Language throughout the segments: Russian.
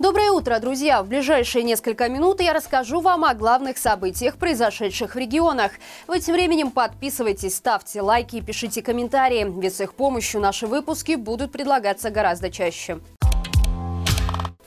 Доброе утро, друзья! В ближайшие несколько минут я расскажу вам о главных событиях, произошедших в регионах. Вы тем временем подписывайтесь, ставьте лайки и пишите комментарии, ведь с их помощью наши выпуски будут предлагаться гораздо чаще.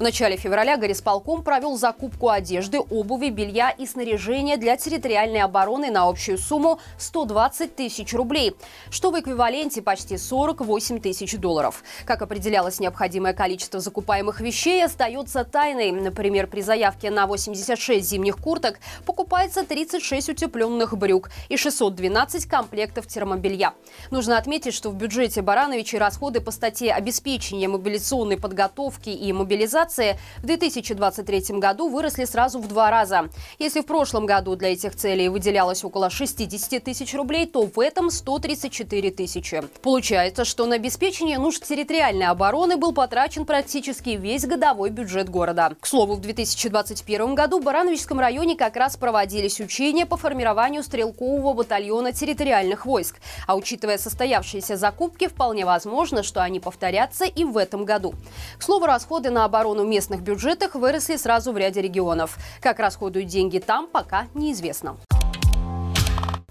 В начале февраля горисполком провел закупку одежды, обуви, белья и снаряжения для территориальной обороны на общую сумму 120 тысяч рублей, что в эквиваленте почти 48 тысяч долларов. Как определялось необходимое количество закупаемых вещей, остается тайной. Например, при заявке на 86 зимних курток покупается 36 утепленных брюк и 612 комплектов термобелья. Нужно отметить, что в бюджете Барановича расходы по статье обеспечения мобилизационной подготовки и мобилизации мобилизации в 2023 году выросли сразу в два раза. Если в прошлом году для этих целей выделялось около 60 тысяч рублей, то в этом 134 тысячи. Получается, что на обеспечение нужд территориальной обороны был потрачен практически весь годовой бюджет города. К слову, в 2021 году в Барановичском районе как раз проводились учения по формированию стрелкового батальона территориальных войск. А учитывая состоявшиеся закупки, вполне возможно, что они повторятся и в этом году. К слову, расходы на оборону в местных бюджетах выросли сразу в ряде регионов. Как расходуют деньги там, пока неизвестно.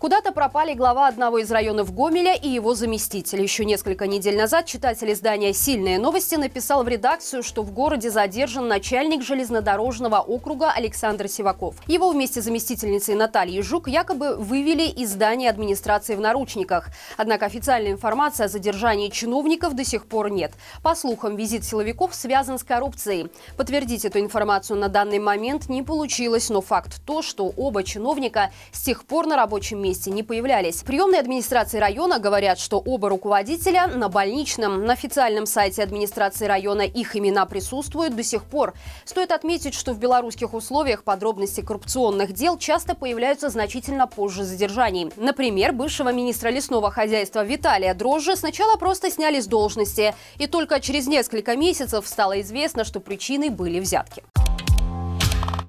Куда-то пропали глава одного из районов Гомеля и его заместитель. Еще несколько недель назад читатель издания «Сильные новости» написал в редакцию, что в городе задержан начальник железнодорожного округа Александр Сиваков. Его вместе с заместительницей Натальей Жук якобы вывели из здания администрации в наручниках. Однако официальной информации о задержании чиновников до сих пор нет. По слухам, визит силовиков связан с коррупцией. Подтвердить эту информацию на данный момент не получилось, но факт то, что оба чиновника с тех пор на рабочем месте месте не появлялись. В приемной администрации района говорят, что оба руководителя на больничном. На официальном сайте администрации района их имена присутствуют до сих пор. Стоит отметить, что в белорусских условиях подробности коррупционных дел часто появляются значительно позже задержаний. Например, бывшего министра лесного хозяйства Виталия Дрожжи сначала просто сняли с должности. И только через несколько месяцев стало известно, что причиной были взятки.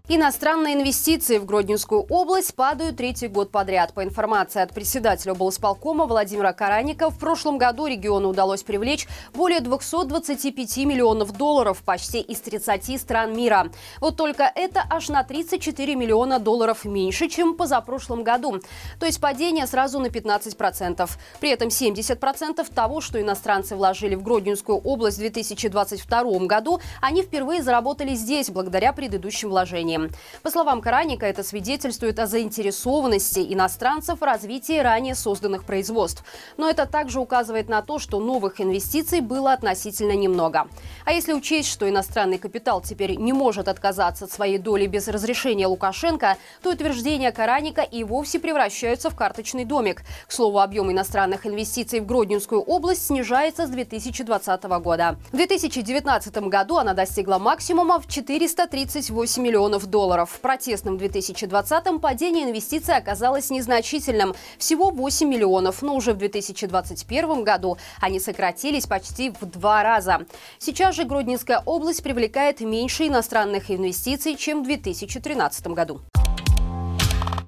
Иностранные инвестиции в Гродненскую область падают третий год подряд. По информации от председателя облсполкома Владимира Караника, в прошлом году региону удалось привлечь более 225 миллионов долларов почти из 30 стран мира. Вот только это аж на 34 миллиона долларов меньше, чем позапрошлом году. То есть падение сразу на 15%. При этом 70% того, что иностранцы вложили в Гродненскую область в 2022 году, они впервые заработали здесь благодаря предыдущим вложениям компаниям. По словам Караника, это свидетельствует о заинтересованности иностранцев в развитии ранее созданных производств. Но это также указывает на то, что новых инвестиций было относительно немного. А если учесть, что иностранный капитал теперь не может отказаться от своей доли без разрешения Лукашенко, то утверждения Караника и вовсе превращаются в карточный домик. К слову, объем иностранных инвестиций в Гродненскую область снижается с 2020 года. В 2019 году она достигла максимума в 438 миллионов миллионов долларов. В протестном 2020-м падение инвестиций оказалось незначительным – всего 8 миллионов, но уже в 2021 году они сократились почти в два раза. Сейчас же Гродненская область привлекает меньше иностранных инвестиций, чем в 2013 году.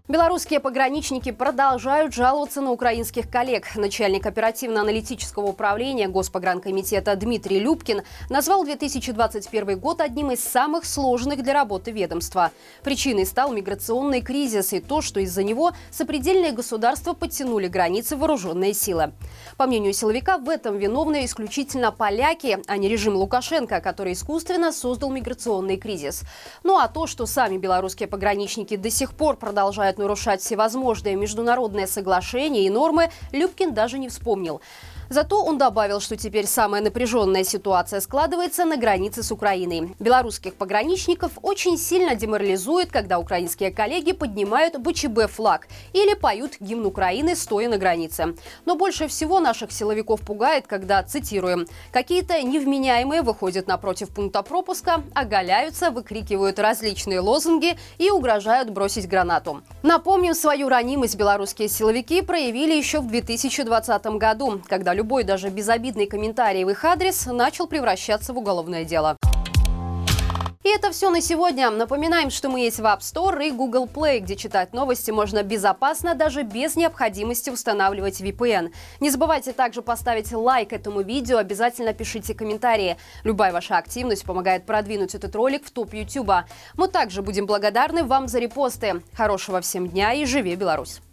Белорусские пограничники продолжают жаловаться на украинских коллег. Начальник оперативно-аналитического управления Госпогранкомитета Дмитрий Любкин назвал 2021 год одним из самых сложных для работы ведомства. Причиной стал миграционный кризис и то, что из-за него сопредельные государства подтянули границы вооруженные силы. По мнению силовика, в этом виновны исключительно поляки, а не режим Лукашенко, который искусственно создал миграционный кризис. Ну а то, что сами белорусские пограничники до сих пор продолжают нарушать всевозможные международные соглашения и нормы, Любкин даже не вспомнил. Зато он добавил, что теперь самая напряженная ситуация складывается на границе с Украиной. Белорусских пограничников очень сильно деморализует, когда украинские коллеги поднимают БЧБ флаг или поют гимн Украины, стоя на границе. Но больше всего наших силовиков пугает, когда, цитируем, «какие-то невменяемые выходят напротив пункта пропуска, оголяются, выкрикивают различные лозунги и угрожают бросить гранату». Напомним, свою ранимость белорусские силовики проявили еще в 2020 году, когда любой даже безобидный комментарий в их адрес начал превращаться в уголовное дело. И это все на сегодня. Напоминаем, что мы есть в App Store и Google Play, где читать новости можно безопасно, даже без необходимости устанавливать VPN. Не забывайте также поставить лайк этому видео, обязательно пишите комментарии. Любая ваша активность помогает продвинуть этот ролик в топ YouTube. Мы также будем благодарны вам за репосты. Хорошего всем дня и живи Беларусь!